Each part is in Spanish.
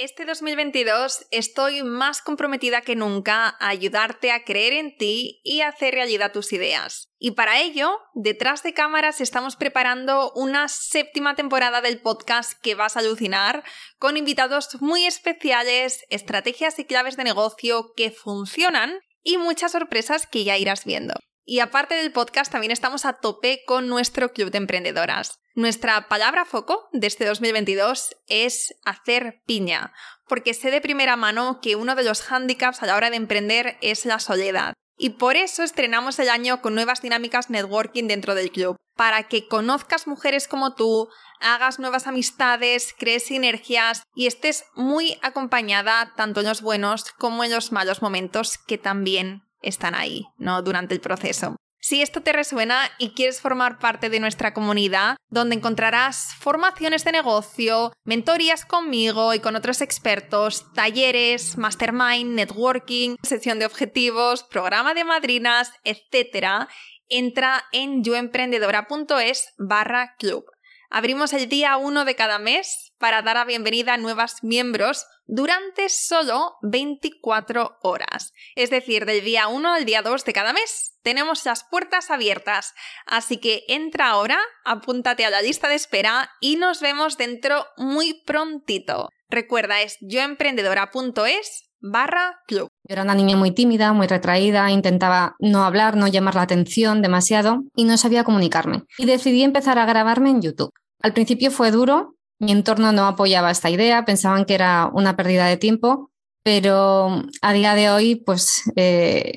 Este 2022 estoy más comprometida que nunca a ayudarte a creer en ti y hacer realidad tus ideas. Y para ello, detrás de cámaras estamos preparando una séptima temporada del podcast que vas a alucinar, con invitados muy especiales, estrategias y claves de negocio que funcionan y muchas sorpresas que ya irás viendo. Y aparte del podcast, también estamos a tope con nuestro club de emprendedoras. Nuestra palabra foco de este 2022 es hacer piña, porque sé de primera mano que uno de los hándicaps a la hora de emprender es la soledad. Y por eso estrenamos el año con nuevas dinámicas networking dentro del club, para que conozcas mujeres como tú, hagas nuevas amistades, crees sinergias y estés muy acompañada tanto en los buenos como en los malos momentos que también están ahí, ¿no? Durante el proceso. Si esto te resuena y quieres formar parte de nuestra comunidad, donde encontrarás formaciones de negocio, mentorías conmigo y con otros expertos, talleres, mastermind, networking, sesión de objetivos, programa de madrinas, etc., entra en yoemprendedora.es barra club. Abrimos el día 1 de cada mes para dar la bienvenida a nuevos miembros durante solo 24 horas. Es decir, del día 1 al día 2 de cada mes tenemos las puertas abiertas. Así que entra ahora, apúntate a la lista de espera y nos vemos dentro muy prontito. Recuerda, es yoemprendedora.es barra club. Yo era una niña muy tímida, muy retraída, intentaba no hablar, no llamar la atención demasiado y no sabía comunicarme. Y decidí empezar a grabarme en YouTube. Al principio fue duro, mi entorno no apoyaba esta idea, pensaban que era una pérdida de tiempo, pero a día de hoy pues eh,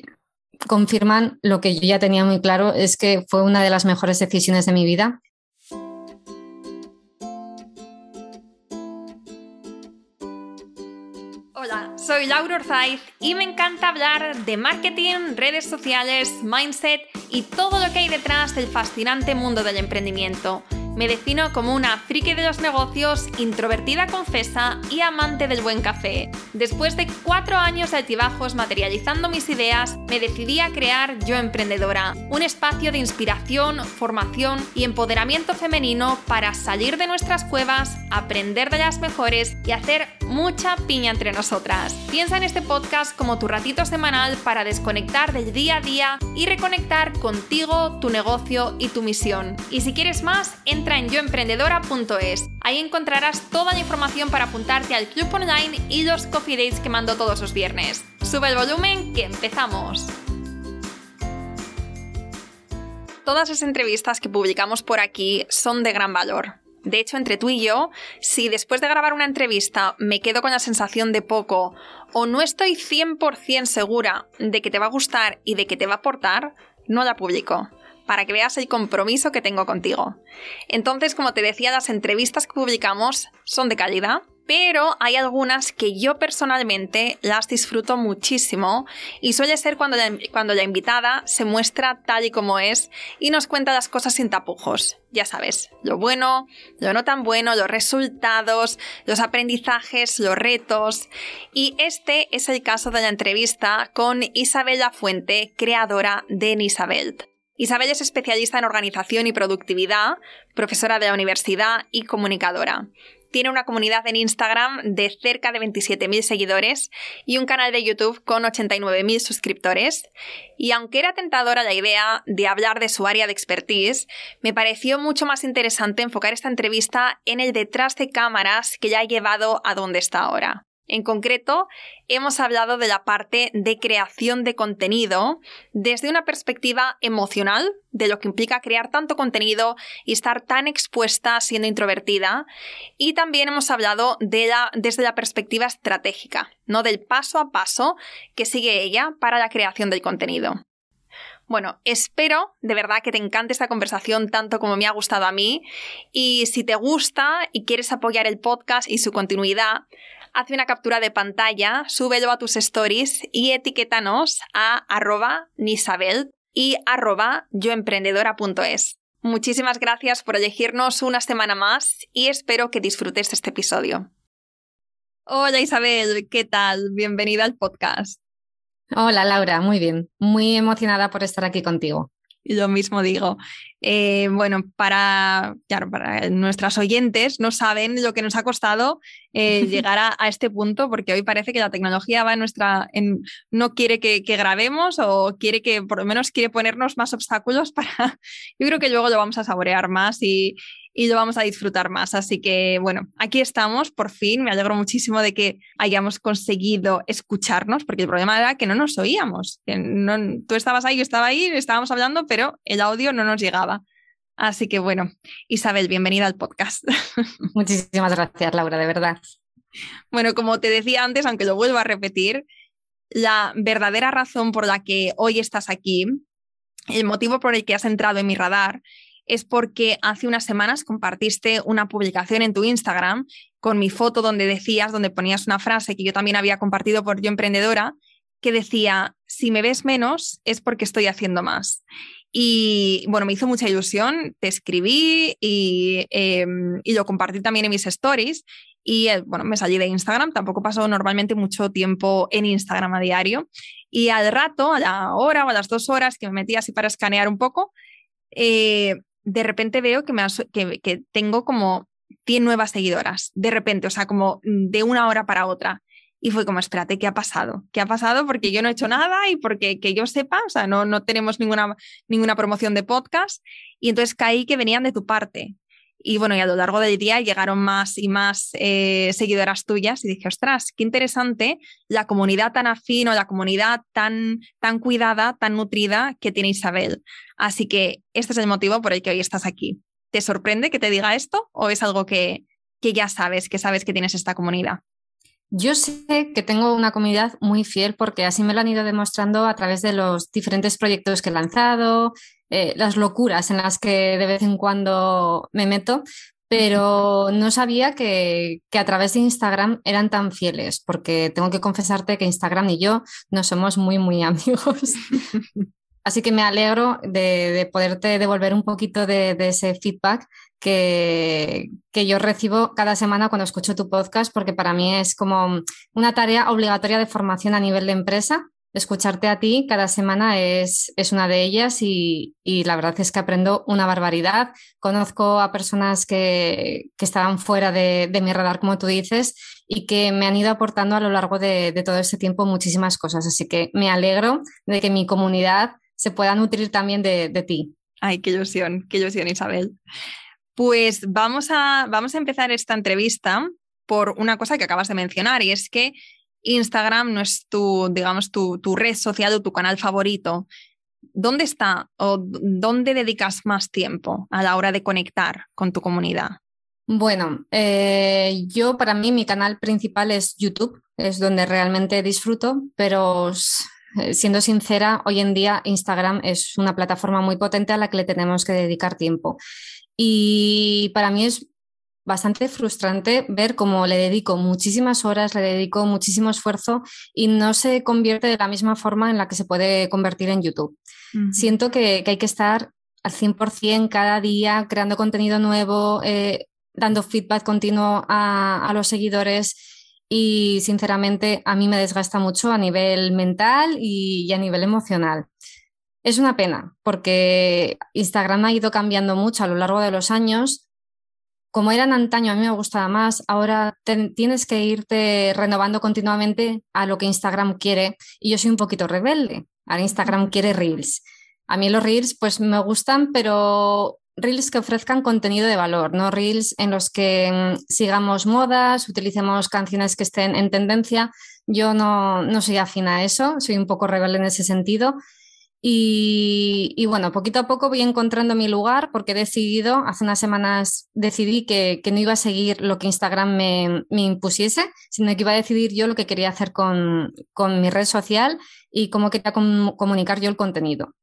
confirman lo que yo ya tenía muy claro, es que fue una de las mejores decisiones de mi vida soy Laura Orzaiz y me encanta hablar de marketing, redes sociales, mindset y todo lo que hay detrás del fascinante mundo del emprendimiento. Me defino como una friki de los negocios, introvertida confesa y amante del buen café. Después de cuatro años de altibajos materializando mis ideas, me decidí a crear Yo Emprendedora, un espacio de inspiración, formación y empoderamiento femenino para salir de nuestras cuevas, aprender de las mejores y hacer mucha piña entre nosotras. Piensa en este podcast como tu ratito semanal para desconectar del día a día y reconectar contigo, tu negocio y tu misión. Y si quieres más, entra en yoemprendedora.es. Ahí encontrarás toda la información para apuntarte al club online y los coffee dates que mando todos los viernes. Sube el volumen que empezamos. Todas las entrevistas que publicamos por aquí son de gran valor. De hecho, entre tú y yo, si después de grabar una entrevista me quedo con la sensación de poco o no estoy 100% segura de que te va a gustar y de que te va a aportar, no la publico para que veas el compromiso que tengo contigo. Entonces, como te decía, las entrevistas que publicamos son de calidad, pero hay algunas que yo personalmente las disfruto muchísimo y suele ser cuando la, cuando invitada se muestra tal y como es y nos cuenta las cosas sin tapujos. Ya sabes, lo bueno, lo no tan bueno, los resultados, los aprendizajes, los retos. Y este es el caso de la entrevista con Isabel Fuente, creadora de Nisabel. Isabel es especialista en organización y productividad, profesora de la universidad y comunicadora. Tiene una comunidad en Instagram de cerca de 27.000 seguidores y un canal de YouTube con 89.000 suscriptores. Y aunque era tentadora la idea de hablar de su área de expertise, me pareció mucho más interesante enfocar esta entrevista en el detrás de cámaras que ya ha llevado a donde está ahora. En concreto, hemos hablado de la parte de creación de contenido desde una perspectiva emocional, de lo que implica crear tanto contenido y estar tan expuesta siendo introvertida. Y también hemos hablado de la, desde la perspectiva estratégica, ¿no? Del paso a paso que sigue ella para la creación del contenido. Bueno, espero de verdad que te encante esta conversación tanto como me ha gustado a mí y si te gusta y quieres apoyar el podcast y su continuidad, Hazme una captura de pantalla, súbelo a tus stories y etiquétanos a arroba nisabel y arroba yoemprendedora.es. Muchísimas gracias por elegirnos una semana más y espero que disfrutes de este episodio. Hola Isabel, ¿qué tal? Bienvenida al podcast. Hola Laura, muy bien. Muy emocionada por estar aquí contigo. Y lo mismo digo. Eh, bueno, para, claro, para nuestras oyentes no saben lo que nos ha costado eh, llegar a, este punto, porque hoy parece que la tecnología va en nuestra, en, no quiere que, grabemos o quiere que, por lo menos quiere ponernos más obstáculos para, yo creo que luego lo vamos a saborear más y, y lo vamos a disfrutar más. Así que bueno, aquí estamos, por fin. Me alegro muchísimo de que hayamos conseguido escucharnos, porque el problema era que no nos oíamos. tú estabas ahí, yo estaba ahí, estábamos hablando, pero el audio no nos llegaba. Así que bueno, Isabel, bienvenida al podcast. Muchísimas gracias, Laura, de verdad. Bueno, como te decía antes, aunque lo vuelvo a repetir, la verdadera razón por la que hoy estás aquí, el motivo por el que has entrado en mi radar, es porque hace unas semanas compartiste una publicación en tu Instagram con mi foto donde decías, donde ponías una frase que yo también había compartido por Yo Emprendedora, que decía, si me ves menos es porque estoy haciendo más. Y bueno, me hizo mucha ilusión, te escribí y, em, y lo compartí también en mis stories. Y eh, bueno, me salí de Instagram, tampoco paso normalmente mucho tiempo en Instagram a diario. Y al rato, a la hora o a las dos horas que me metí así para escanear un poco, eh, de repente veo que, me que, tengo como 100 nuevas seguidoras, de repente, o sea, como de una hora para otra. Y fue como, espérate, ¿qué ha pasado? ¿Qué ha pasado? Porque yo no he hecho nada y porque que yo sepa, o sea, no, no tenemos ninguna, ninguna promoción de podcast. Y entonces caí que venían de tu parte. Y bueno, y a lo largo del día llegaron más y más eh, seguidoras tuyas y dije, ostras, qué interesante la comunidad tan afín o la comunidad tan, tan cuidada, tan nutrida que tiene Isabel. Así que este es el motivo por el que hoy estás aquí. ¿Te sorprende que te diga esto o es algo que, que ya sabes, que sabes que tienes esta comunidad? Yo sé que tengo una comunidad muy fiel porque así me lo han ido demostrando a través de los diferentes proyectos que he lanzado, eh, las locuras en las que de vez en cuando me meto, pero no sabía que, que, a través de Instagram eran tan fieles, porque tengo que confesarte que Instagram y yo no somos muy, muy amigos. Así que me alegro de, poderte devolver un poquito de, ese feedback que, que, yo recibo cada semana cuando escucho tu podcast, porque para mí es como una tarea obligatoria de formación a nivel de empresa. Escucharte a ti cada semana es, es una de ellas y, y, la verdad es que aprendo una barbaridad. Conozco a personas que, que estaban fuera de, de, mi radar, como tú dices, y que me han ido aportando a lo largo de, de todo este tiempo muchísimas cosas. Así que me alegro de que mi comunidad se pueda nutrir también de, ti. Ay, qué ilusión, qué ilusión, Isabel. Pues vamos a, vamos a empezar esta entrevista por una cosa que acabas de mencionar y es que Instagram no es tu, digamos, tu, tu red social o tu canal favorito. ¿Dónde está o dónde dedicas más tiempo a la hora de conectar con tu comunidad? Bueno, eh, yo para mí mi canal principal es YouTube, es donde realmente disfruto, pero siendo sincera, hoy en día Instagram es una plataforma muy potente a la que le tenemos que dedicar tiempo. Y para mí es bastante frustrante ver cómo le dedico muchísimas horas, le dedico muchísimo esfuerzo y no se convierte de la misma forma en la que se puede convertir en YouTube. Siento que, hay que estar al 100% cada día creando contenido nuevo, eh, dando feedback continuo a, a los seguidores y sinceramente a mí me desgasta mucho a nivel mental y, a nivel emocional. Es una pena porque Instagram ha ido cambiando mucho a lo largo de los años. Como eran antaño, a mí me gustaba más, ahora tienes que irte renovando continuamente a lo que Instagram quiere y yo soy un poquito rebelde. Ahora Instagram quiere reels. A mí los reels pues me gustan, pero reels que ofrezcan contenido de valor, no reels en los que mm, sigamos modas, utilicemos canciones que estén en tendencia. Yo no, no soy afina a eso, soy un poco rebelde en ese sentido. Y, bueno, poquito a poco voy encontrando mi lugar porque he decidido, hace unas semanas decidí que, no iba a seguir lo que Instagram me, impusiese, sino que iba a decidir yo lo que quería hacer con, con mi red social y cómo quería comunicar yo el contenido.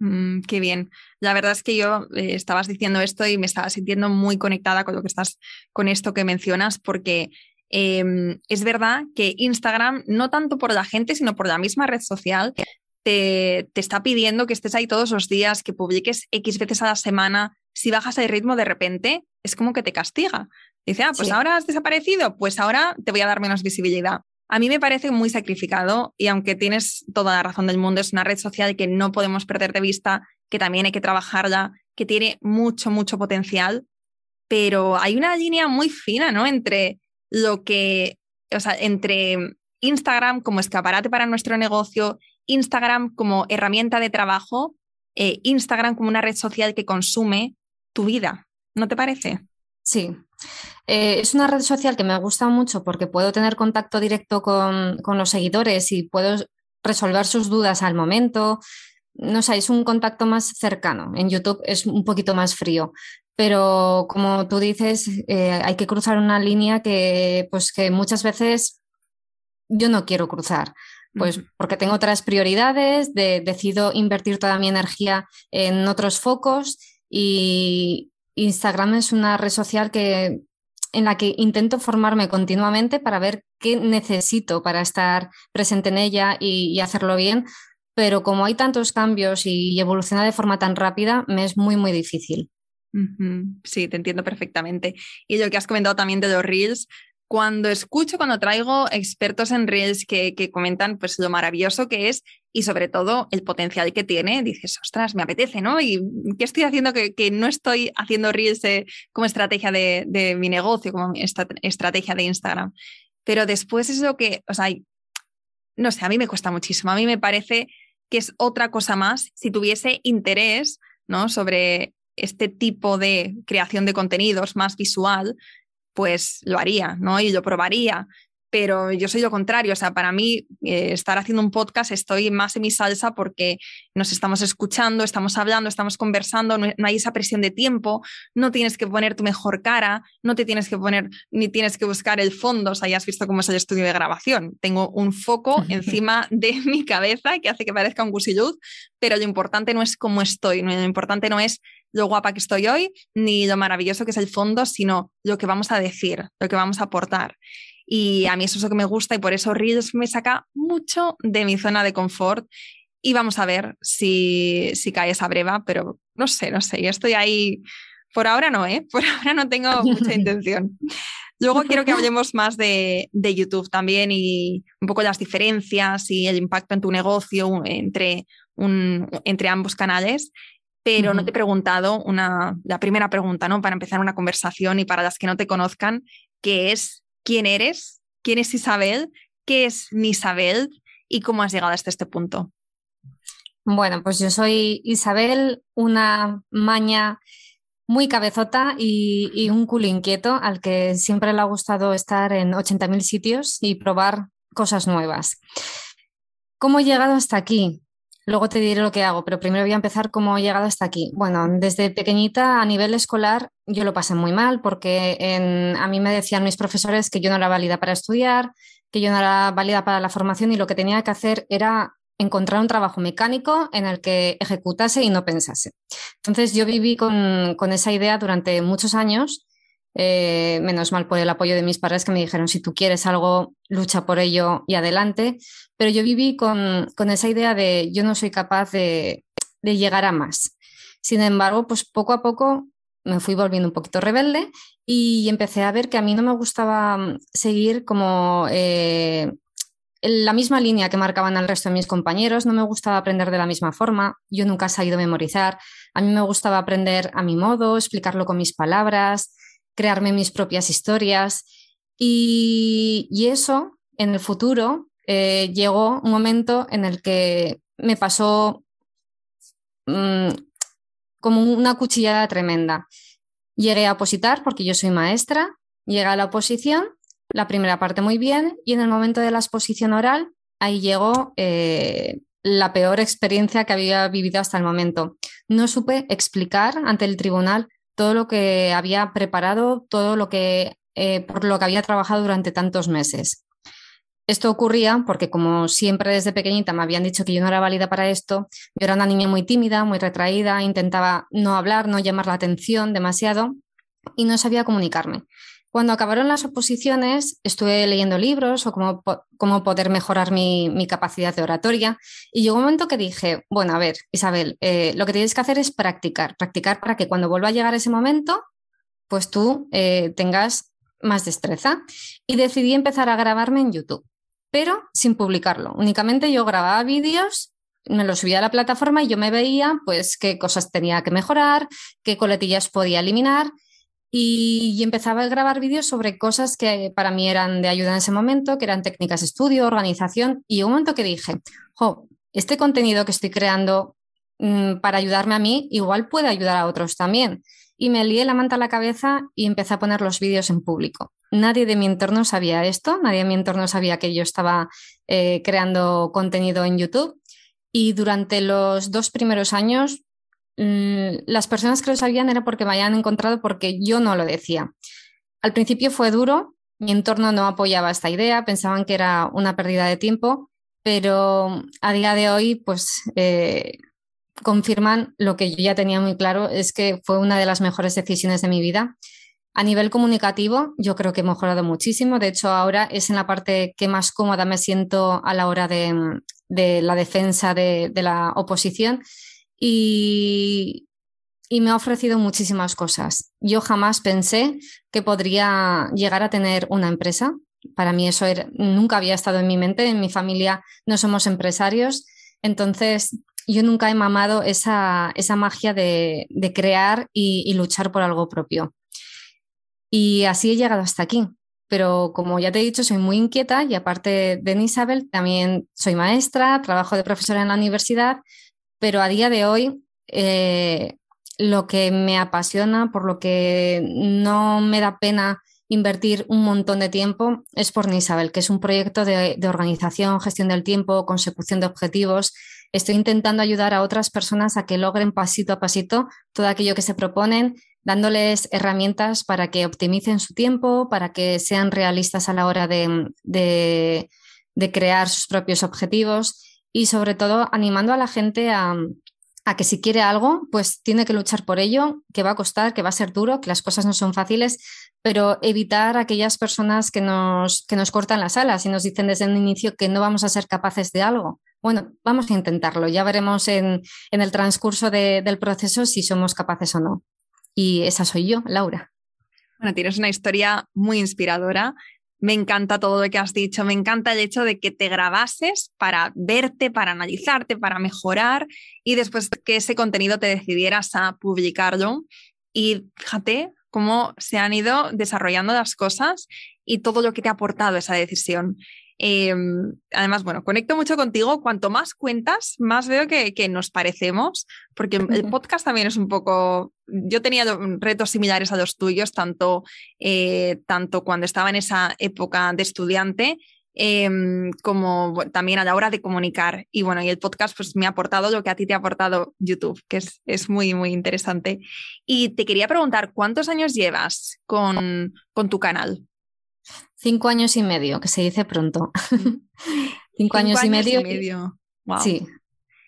Mm, qué bien. La verdad es que yo eh, estabas diciendo esto y me estaba sintiendo muy conectada con lo que estás, con esto que mencionas, porque em, es verdad que Instagram, no tanto por la gente, sino por la misma red social, te, te, está pidiendo que estés ahí todos los días, que publiques X veces a la semana. Si bajas el ritmo de repente, es como que te castiga. Dice, ah, pues ahora has desaparecido, pues ahora te voy a dar menos visibilidad. A mí me parece muy sacrificado y aunque tienes toda la razón del mundo, es una red social que no podemos perder de vista, que también hay que trabajarla, que tiene mucho, mucho potencial, pero hay una línea muy fina, ¿no? Entre lo que, o sea, entre Instagram como escaparate para nuestro negocio, Instagram como herramienta de trabajo, eh, Instagram como una red social que consume tu vida. ¿No te parece? Sí. Eh, es una red social que me gusta mucho porque puedo tener contacto directo con, con los seguidores y puedo resolver sus dudas al momento. No sé, es un contacto más cercano. En YouTube es un poquito más frío. Pero como tú dices, eh, hay que cruzar una línea que, pues, que muchas veces yo no quiero cruzar. Pues porque tengo otras prioridades, decido invertir toda mi energía en otros focos y Instagram es una red social que, en la que intento formarme continuamente para ver qué necesito para estar presente en ella y, hacerlo bien, pero como hay tantos cambios y evoluciona de forma tan rápida, me es muy, muy difícil. Sí, te entiendo perfectamente. Y lo que has comentado también de los reels, cuando escucho, cuando traigo expertos en Reels que, comentan pues lo maravilloso que es y sobre todo el potencial que tiene, dices, ostras, me apetece, ¿no? ¿Y qué estoy haciendo que, no estoy haciendo Reels como estrategia de, mi negocio, como estrategia de Instagram? Pero después es lo que, o sea, no sé, a mí me cuesta muchísimo. A mí me parece que es otra cosa más si tuviese interés, ¿no? Sobre este tipo de creación de contenidos más visual, pues lo haría, ¿no? Y lo probaría. Pero yo soy lo contrario, o sea, para mí eh, estar haciendo un podcast estoy más en mi salsa porque nos estamos escuchando, estamos hablando, estamos conversando, no, hay esa presión de tiempo, no tienes que poner tu mejor cara, no te tienes que poner, ni tienes que buscar el fondo, o sea, ya has visto cómo es el estudio de grabación. Tengo un foco encima de mi cabeza que hace que parezca un gusiluz, pero lo importante no es cómo estoy, lo importante no es lo guapa que estoy hoy, ni lo maravilloso que es el fondo, sino lo que vamos a decir, lo que vamos a aportar. Y a mí eso es lo que me gusta y por eso Reels me saca mucho de mi zona de confort. Y vamos a ver si, si cae esa breva, pero no sé, no sé, yo estoy ahí. Por ahora no, ¿eh? Por ahora no tengo mucha intención. Luego quiero que hablemos más de, de, YouTube también y un poco las diferencias y el impacto en tu negocio entre, un, entre ambos canales pero no te he preguntado una, la primera pregunta, ¿no? Para empezar una conversación y para las que no te conozcan, que es quién eres, quién es Isabel, qué es Isabel y cómo has llegado hasta este punto. Bueno, pues yo soy Isabel, una maña muy cabezota y, y un culo inquieto al que siempre le ha gustado estar en 80.000 sitios y probar cosas nuevas. ¿Cómo he llegado hasta aquí? Luego te diré lo que hago, pero primero voy a empezar cómo he llegado hasta aquí. Bueno, desde pequeñita a nivel escolar yo lo pasé muy mal porque a mí me decían mis profesores que yo no era válida para estudiar, que yo no era válida para la formación y lo que tenía que hacer era encontrar un trabajo mecánico en el que ejecutase y no pensase. Entonces yo viví con, esa idea durante muchos años eh, menos mal por el apoyo de mis padres que me dijeron, si tú quieres algo, lucha por ello y adelante. Pero yo viví con, esa idea de yo no soy capaz de, llegar a más. Sin embargo, pues poco a poco me fui volviendo un poquito rebelde y empecé a ver que a mí no me gustaba mm, seguir como eh, la misma línea que marcaban al resto de mis compañeros, no me gustaba aprender de la misma forma, yo nunca he sabido memorizar, a mí me gustaba aprender a mi modo, explicarlo con mis palabras, crearme mis propias historias. Y, eso, en el futuro, eh, llegó un momento en el que me pasó mm, como una cuchillada tremenda. Llegué a opositar porque yo soy maestra, llegué a la oposición, la primera parte muy bien, y en el momento de la exposición oral, ahí llegó eh, la peor experiencia que había vivido hasta el momento. No supe explicar ante el tribunal todo lo que había preparado, todo lo que, eh, por lo que había trabajado durante tantos meses. Esto ocurría porque, como siempre desde pequeñita me habían dicho que yo no era válida para esto, yo era una niña muy tímida, muy retraída, intentaba no hablar, no llamar la atención demasiado y no sabía comunicarme. Cuando acabaron las oposiciones, estuve leyendo libros o cómo, poder mejorar mi, capacidad de oratoria y llegó un momento que dije, bueno, a ver, Isabel, eh, lo que tienes que hacer es practicar, practicar para que cuando vuelva a llegar ese momento, pues tú eh, tengas más destreza. Y decidí empezar a grabarme en YouTube, pero sin publicarlo. Únicamente yo grababa vídeos me lo subía a la plataforma y yo me veía pues qué cosas tenía que mejorar, qué coletillas podía eliminar y, empezaba a grabar vídeos sobre cosas que para mí eran de ayuda en ese momento, que eran técnicas de estudio, organización y un momento que dije, jo, este contenido que estoy creando mm, para ayudarme a mí igual puede ayudar a otros también. Y me lié la manta a la cabeza y empecé a poner los vídeos en público. Nadie de mi entorno sabía esto, nadie de mi entorno sabía que yo estaba eh, creando contenido en YouTube. Y durante los dos primeros años, mm, las personas que lo sabían era porque me habían encontrado porque yo no lo decía. Al principio fue duro, mi entorno no apoyaba esta idea, pensaban que era una pérdida de tiempo, pero a día de hoy, pues eh, confirman lo que yo ya tenía muy claro, es que fue una de las mejores decisiones de mi vida. A nivel comunicativo, yo creo que he mejorado muchísimo. De hecho, ahora es en la parte que más cómoda me siento a la hora de, la defensa de, la oposición y, me ha ofrecido muchísimas cosas. Yo jamás pensé que podría llegar a tener una empresa. Para mí eso nunca había estado en mi mente. En mi familia no somos empresarios. Entonces, yo nunca he mamado esa, magia de, crear y, luchar por algo propio. Y así he llegado hasta aquí. Pero como ya te he dicho, soy muy inquieta y aparte de Isabel, también soy maestra, trabajo de profesora en la universidad, pero a día de hoy eh, lo que me apasiona, por lo que no me da pena invertir un montón de tiempo es por Nisabel, que es un proyecto de, de organización, gestión del tiempo, consecución de objetivos estoy intentando ayudar a otras personas a que logren pasito a pasito todo aquello que se proponen, dándoles herramientas para que optimicen su tiempo, para que sean realistas a la hora de, crear sus propios objetivos y sobre todo animando a la gente a, que si quiere algo, pues tiene que luchar por ello, que va a costar, que va a ser duro, que las cosas no son fáciles, pero evitar aquellas personas que nos, que nos cortan las alas y nos dicen desde un inicio que no vamos a ser capaces de algo. Bueno, vamos a intentarlo. Ya veremos en, el transcurso del proceso si somos capaces o no. Y esa soy yo, Laura. Bueno, tienes una historia muy inspiradora. Me encanta todo lo que has dicho, me encanta el hecho de que te grabases para verte, para analizarte, para mejorar y después que ese contenido te decidieras a publicarlo. Y fíjate cómo se han ido desarrollando las cosas y todo lo que te ha aportado esa decisión. Em, además, bueno, conecto mucho contigo. Cuanto más cuentas, más veo que, nos parecemos, porque el podcast también es un poco... Yo tenía retos similares a los tuyos, tanto, eh, tanto cuando estaba en esa época de estudiante em, como también a la hora de comunicar. Y bueno, y el podcast pues me ha aportado lo que a ti te ha aportado YouTube, que es, es muy, muy interesante. Y te quería preguntar, ¿cuántos años llevas con, con tu canal? Cinco años y medio, que se dice pronto. Cinco, años, y medio. Sí.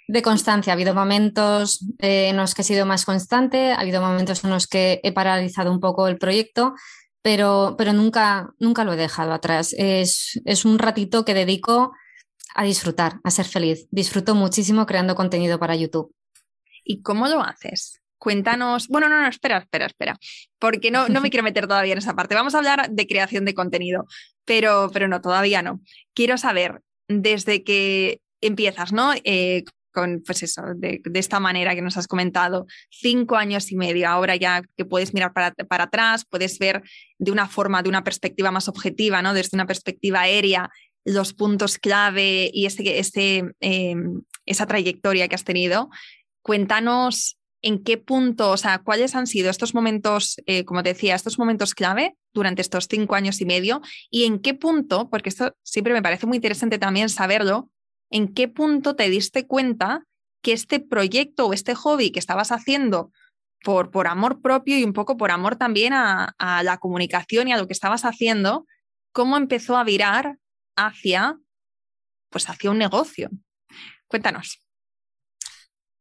De constancia. Ha habido momentos en los que he sido más constante, ha habido momentos en los que he paralizado un poco el proyecto, pero, pero nunca, nunca lo he dejado atrás. Es, es un ratito que dedico a disfrutar, a ser feliz. Disfruto muchísimo creando contenido para YouTube. ¿Y cómo lo haces? Cuéntanos, bueno, no, no, espera, espera, espera, porque no, no me quiero meter todavía en esa parte. Vamos a hablar de creación de contenido, pero, pero no, todavía no. Quiero saber, desde que empiezas, ¿no? Eh, con, pues eso, de, esta manera que nos has comentado, cinco años y medio, ahora ya que puedes mirar para, para, atrás, puedes ver de una forma, de una perspectiva más objetiva, ¿no? Desde una perspectiva aérea, los puntos clave y ese, ese, em, esa trayectoria que has tenido. Cuéntanos en qué punto, o sea, cuáles han sido estos momentos, eh, como te decía, estos momentos clave durante estos cinco años y medio y en qué punto, porque esto siempre me parece muy interesante también saberlo, en qué punto te diste cuenta que este proyecto o este hobby que estabas haciendo por, por amor propio y un poco por amor también a, a la comunicación y a lo que estabas haciendo, cómo empezó a virar hacia, pues hacia un negocio. Cuéntanos.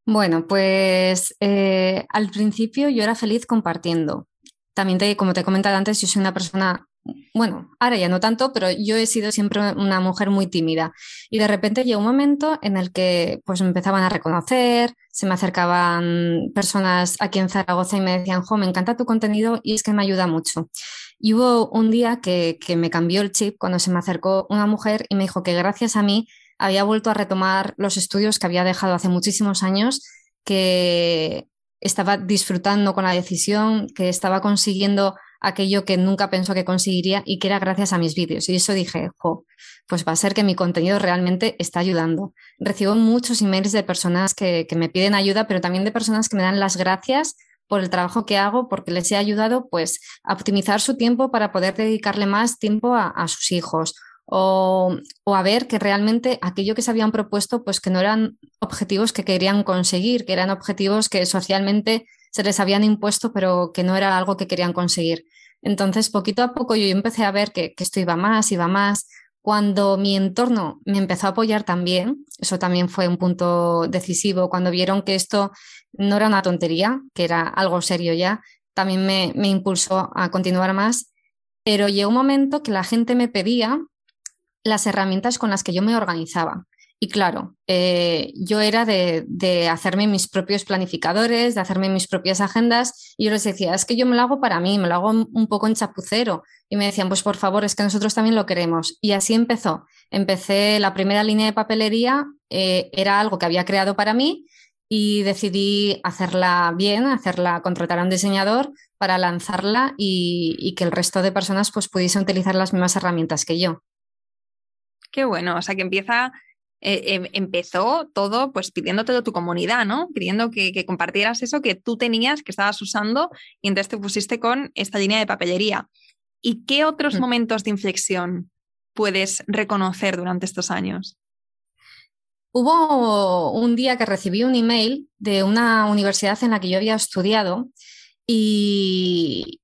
Bueno, pues eh, al principio yo era feliz compartiendo. También, te, como te he comentado antes, yo soy una persona, bueno, ahora ya no tanto, pero yo he sido siempre una mujer muy tímida. Y de repente llegó un momento en el que pues me empezaban a reconocer, se me acercaban personas aquí en Zaragoza y me decían, jo, me encanta tu contenido y es que me ayuda mucho. Y hubo un día que, que me cambió el chip cuando se me acercó una mujer y me dijo que gracias a mí había vuelto a retomar los estudios que había dejado hace muchísimos años, que estaba disfrutando con la decisión, que estaba consiguiendo aquello que nunca pensó que conseguiría y que era gracias a mis vídeos. Y eso dije, jo, pues va a ser que mi contenido realmente está ayudando. Recibo muchos emails de personas que, me piden ayuda, pero también de personas que me dan las gracias por el trabajo que hago, porque les he ayudado pues, a optimizar su tiempo para poder dedicarle más tiempo a, a sus hijos o, a ver que realmente aquello que se habían propuesto, pues que no eran objetivos que querían conseguir, que eran objetivos que socialmente se les habían impuesto, pero que no era algo que querían conseguir. Entonces, poquito a poco yo empecé a ver que, que esto iba más, iba más. Cuando mi entorno me empezó a apoyar también, eso también fue un punto decisivo, cuando vieron que esto no era una tontería, que era algo serio ya, también me, me impulsó a continuar más. Pero llegó un momento que la gente me pedía las herramientas con las que yo me organizaba. Y claro, eh, yo era de, hacerme mis propios planificadores, de hacerme mis propias agendas, y yo les decía, es que yo me lo hago para mí, me lo hago un poco en chapucero. Y me decían, pues por favor, es que nosotros también lo queremos. Y así empezó. Empecé la primera línea de papelería, eh, era algo que había creado para mí, y decidí hacerla bien, hacerla, contratar a un diseñador para lanzarla y, y que el resto de personas pues, pudiesen utilizar las mismas herramientas que yo. Qué bueno, o sea que empieza, eh, em, empezó todo pues pidiéndote de tu comunidad, ¿no? Pidiendo que, compartieras eso que tú tenías, que estabas usando, y entonces te pusiste con esta línea de papelería. ¿Y qué otros mm. momentos de inflexión puedes reconocer durante estos años? Hubo un día que recibí un email de una universidad en la que yo había estudiado y,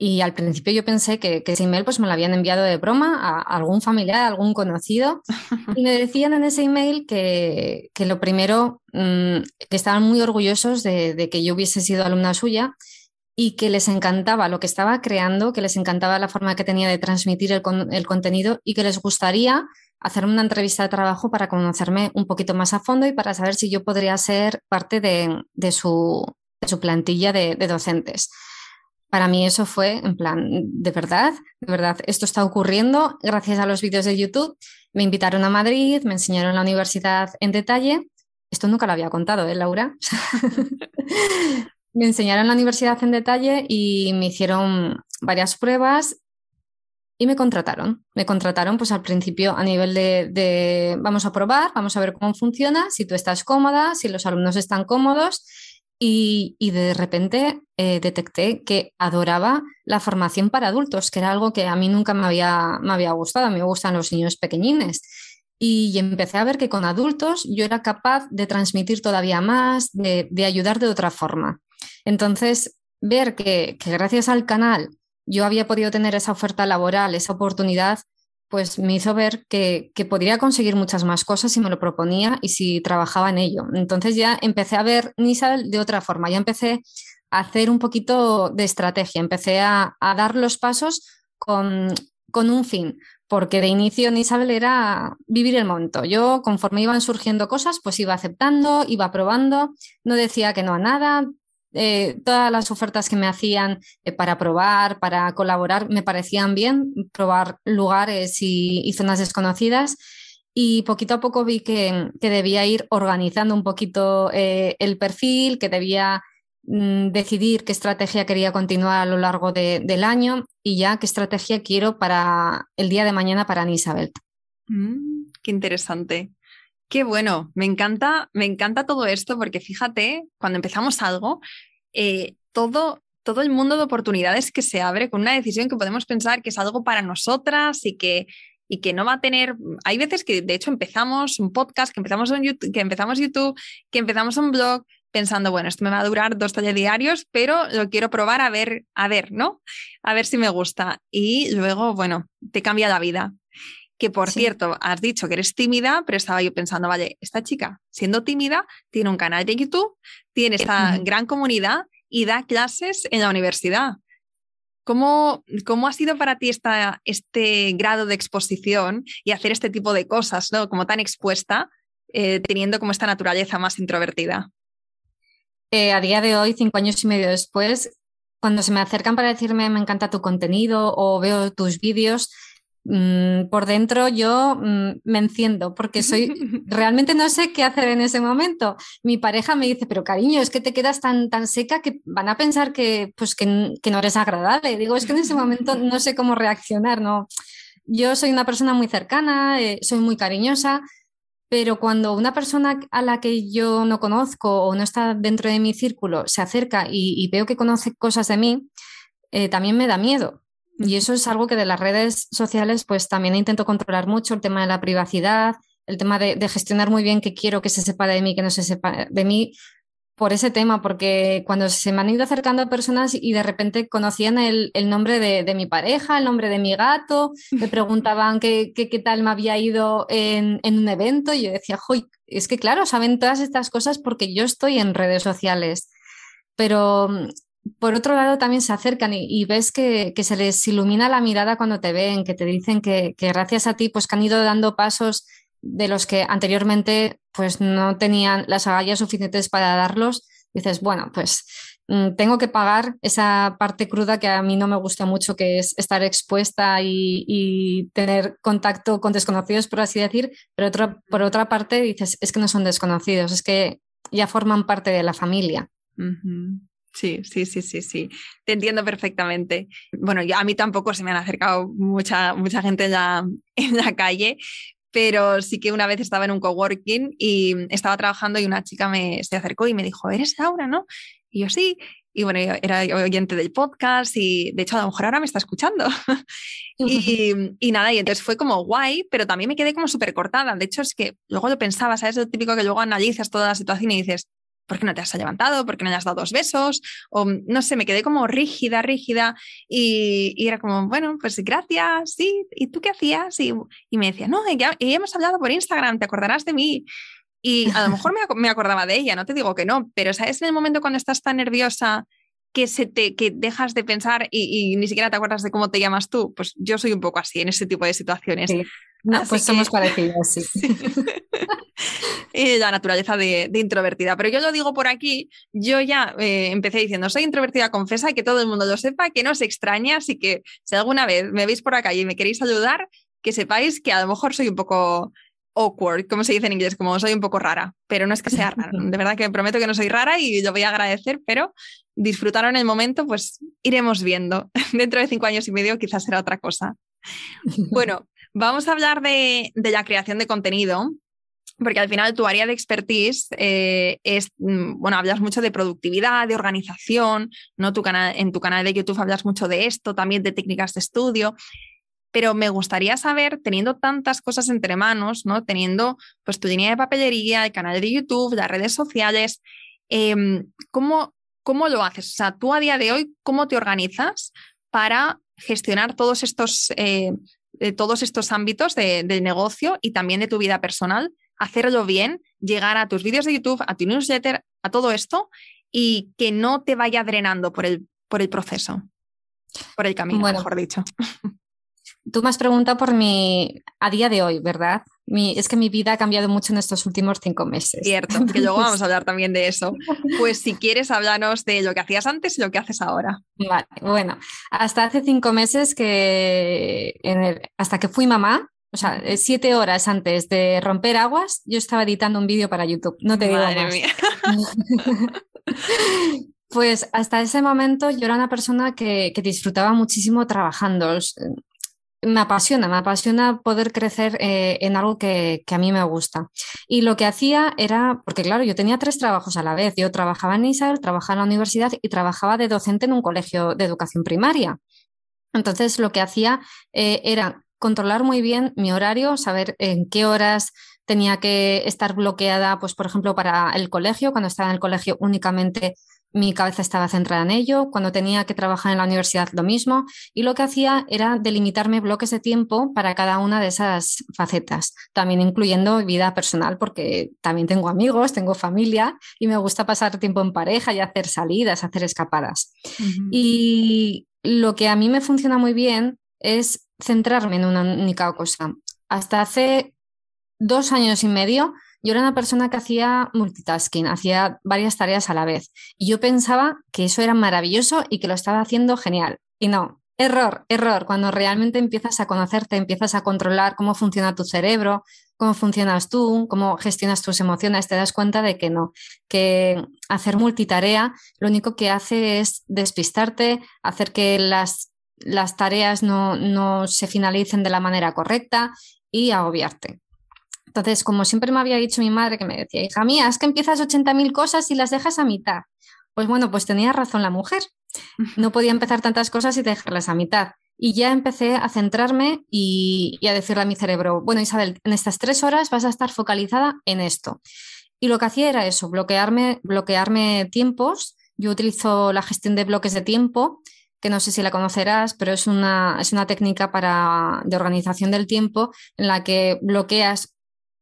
y al principio yo pensé que, ese email pues me lo habían enviado de broma a algún familiar, a algún conocido. Y me decían en ese email que, lo primero, mm, que estaban muy orgullosos de, que yo hubiese sido alumna suya y que les encantaba lo que estaba creando, que les encantaba la forma que tenía de transmitir el, contenido y que les gustaría hacer una entrevista de trabajo para conocerme un poquito más a fondo y para saber si yo podría ser parte de, su, plantilla de docentes. Para mí eso fue en plan, de verdad, de verdad, esto está ocurriendo gracias a los vídeos de YouTube. Me invitaron a Madrid, me enseñaron la universidad en detalle. Esto nunca lo había contado, ¿eh, Laura? me enseñaron la universidad en detalle y me hicieron varias pruebas y me contrataron. Me contrataron pues al principio a nivel de, de, vamos a probar, vamos a ver cómo funciona, si tú estás cómoda, si los alumnos están cómodos y, de repente eh, detecté que adoraba la formación para adultos, que era algo que a mí nunca me había, me había gustado. A mí me gustan los niños pequeñines. Y empecé a ver que con adultos yo era capaz de transmitir todavía más, de, ayudar de otra forma. Entonces, ver que, que gracias al canal yo había podido tener esa oferta laboral, esa oportunidad, pues me hizo ver que, podría conseguir muchas más cosas si me lo proponía y si trabajaba en ello. Entonces ya empecé a ver Nisa de otra forma, ya empecé a hacer un poquito de estrategia, empecé a, dar los pasos con, un fin, porque de inicio Nisabel era vivir el momento. Yo, conforme iban surgiendo cosas, pues iba aceptando, iba probando, no decía que no a nada, eh, todas las ofertas que me hacían eh, para probar, para colaborar, me parecían bien, probar lugares y, zonas desconocidas. Y poquito a poco vi que, debía ir organizando un poquito eh, el perfil, que debía mm, decidir qué estrategia quería continuar a lo largo del año y ya qué estrategia quiero para el día de mañana para Isabel. Mm, qué interesante. Qué bueno, me encanta, me encanta todo esto porque fíjate, cuando empezamos algo, eh, todo, todo el mundo de oportunidades que se abre con una decisión que podemos pensar que es algo para nosotras y que, y que no va a tener. Hay veces que de hecho empezamos un podcast, que empezamos, un YouTube, que empezamos YouTube, que empezamos un blog pensando, bueno, esto me va a durar dos talleres diarios, pero lo quiero probar a ver, a ver, ¿no? A ver si me gusta. Y luego, bueno, te cambia la vida que por cierto, has dicho que eres tímida, pero estaba yo pensando, vale, esta chica, siendo tímida, tiene un canal de YouTube, tiene esta gran comunidad y da clases en la universidad. ¿Cómo, cómo ha sido para ti esta, este grado de exposición y hacer este tipo de cosas, ¿no? como tan expuesta, eh, teniendo como esta naturaleza más introvertida? Eh, a día de hoy, cinco años y medio después, cuando se me acercan para decirme me encanta tu contenido o veo tus vídeos, mm, por dentro yo mm, me enciendo porque soy, realmente no sé qué hacer en ese momento. Mi pareja me dice, pero cariño, es que te quedas tan, tan seca que van a pensar que, pues, que, no eres agradable. Digo, es que en ese momento no sé cómo reaccionar, ¿no? Yo soy una persona muy cercana, eh, soy muy cariñosa, pero cuando una persona a la que yo no conozco o no está dentro de mi círculo se acerca y, veo que conoce cosas de mí, eh, también me da miedo. Y eso es algo que de las redes sociales pues también intento controlar mucho, el tema de la privacidad, el tema de, de gestionar muy bien qué quiero que se sepa de mí, que no se sepa de mí, por ese tema, porque cuando se me han ido acercando personas y de repente conocían el, nombre de, mi pareja, el nombre de mi gato, me preguntaban qué, qué, tal me había ido en, un evento y yo decía, es que claro, saben todas estas cosas porque yo estoy en redes sociales, pero mm, por otro lado también se acercan y, ves que, se les ilumina la mirada cuando te ven, que te dicen que, que gracias a ti pues que han ido dando pasos de los que anteriormente pues no tenían las agallas suficientes para darlos, dices, bueno, pues mm, tengo que pagar esa parte cruda que a mí no me gusta mucho, que es estar expuesta y, tener contacto con desconocidos, por así decir, pero por otra parte dices, es que no son desconocidos, es que ya forman parte de la familia. Sí, sí, sí, sí, sí. Te entiendo perfectamente. Bueno, a mí tampoco se me han acercado mucha, mucha gente ya en la calle, pero sí que una vez estaba en un coworking y estaba trabajando y una chica me se acercó y me dijo, ¿eres Laura, no? Y yo sí. Y bueno, era oyente del podcast y de hecho a lo mejor ahora me está escuchando. y, y, nada, y entonces fue como guay, pero también me quedé como súper cortada. De hecho, es que luego lo pensaba, ¿sabes? Lo típico que luego analizas toda la situación y dices, ¿por qué no te has levantado? ¿Por qué no le has dado dos besos? O no sé, me quedé como rígida, rígida y, era como, bueno, pues gracias, sí, ¿y tú qué hacías? Y, me decía, no, ya, hemos hablado por Instagram, te acordarás de mí. Y a lo mejor me, acordaba de ella, no te digo que no, pero ¿sabes en el momento cuando estás tan nerviosa que, se te, que dejas de pensar y, ni siquiera te acuerdas de cómo te llamas tú? Pues yo soy un poco así en ese tipo de situaciones. No, pues somos parecidos, sí. la naturaleza de, introvertida. Pero yo lo digo por aquí, yo ya eh, empecé diciendo, soy introvertida confesa y que todo el mundo lo sepa, que no se extraña, así que si alguna vez me veis por acá y me queréis ayudar, que sepáis que a lo mejor soy un poco awkward, como se dice en inglés, como soy un poco rara, pero no es que sea rara, de verdad que prometo que no soy rara y lo voy a agradecer, pero disfrutaron el momento, pues iremos viendo. Dentro de cinco años y medio quizás será otra cosa. Bueno, vamos a hablar de, de la creación de contenido porque al final tu área de expertise eh, es, mm, bueno, hablas mucho de productividad, de organización, ¿no? Tu canal, en tu canal de YouTube hablas mucho de esto, también de técnicas de estudio, pero me gustaría saber, teniendo tantas cosas entre manos, ¿no? Teniendo pues tu línea de papelería, el canal de YouTube, las redes sociales, em, ¿cómo, ¿cómo lo haces? O sea, tú a día de hoy, ¿cómo te organizas para gestionar todos estos, eh, todos estos ámbitos de, del negocio y también de tu vida personal hacerlo bien, llegar a tus vídeos de YouTube, a tu newsletter, a todo esto y que no te vaya drenando por el, por el proceso, por el camino, mejor dicho. Tú me has preguntado por mi, a día de hoy, ¿verdad? Mi, es que mi vida ha cambiado mucho en estos últimos cinco meses. Cierto, que luego vamos a hablar también de eso. Pues si quieres, háblanos de lo que hacías antes y lo que haces ahora. Vale, bueno, hasta hace cinco meses que, hasta que fui mamá, o sea, eh, siete horas antes de romper aguas, yo estaba editando un vídeo para YouTube. No te digo más. Mía. pues hasta ese momento yo era una persona que, disfrutaba muchísimo trabajando. Me apasiona, me apasiona poder crecer eh, en algo que, a mí me gusta. Y lo que hacía era, porque claro, yo tenía tres trabajos a la vez. Yo trabajaba en Isabel, trabajaba en la universidad y trabajaba de docente en un colegio de educación primaria. Entonces, lo que hacía eh, era controlar muy bien mi horario, saber en qué horas tenía que estar bloqueada, pues por ejemplo, para el colegio, cuando estaba en el colegio únicamente mi cabeza estaba centrada en ello, cuando tenía que trabajar en la universidad lo mismo, y lo que hacía era delimitarme bloques de tiempo para cada una de esas facetas, también incluyendo vida personal, porque también tengo amigos, tengo familia y me gusta pasar tiempo en pareja y hacer salidas, hacer escapadas. Y lo que a mí me funciona muy bien es centrarme en una única cosa. Hasta hace dos años y medio yo era una persona que hacía multitasking, hacía varias tareas a la vez. Y yo pensaba que eso era maravilloso y que lo estaba haciendo genial. Y no, Error, error, cuando realmente empiezas a conocerte, empiezas a controlar cómo funciona tu cerebro, cómo funcionas tú, cómo gestionas tus emociones, te das cuenta de que no, que hacer multitarea lo único que hace es despistarte, hacer que las, las tareas no, no se finalicen de la manera correcta y agobiarte. Entonces, como siempre me había dicho mi madre, que me decía, hija mía, es que empiezas 80.000 cosas y las dejas a mitad. Pues bueno, pues tenía razón la mujer. No podía empezar tantas cosas y dejarlas a mitad. Y ya empecé a centrarme y, a decirle a mi cerebro, bueno Isabel, en estas tres horas vas a estar focalizada en esto. Y lo que hacía era eso, bloquearme, bloquearme tiempos. Yo utilizo la gestión de bloques de tiempo, que no sé si la conocerás, pero es una, es una técnica para, de organización del tiempo en la que bloqueas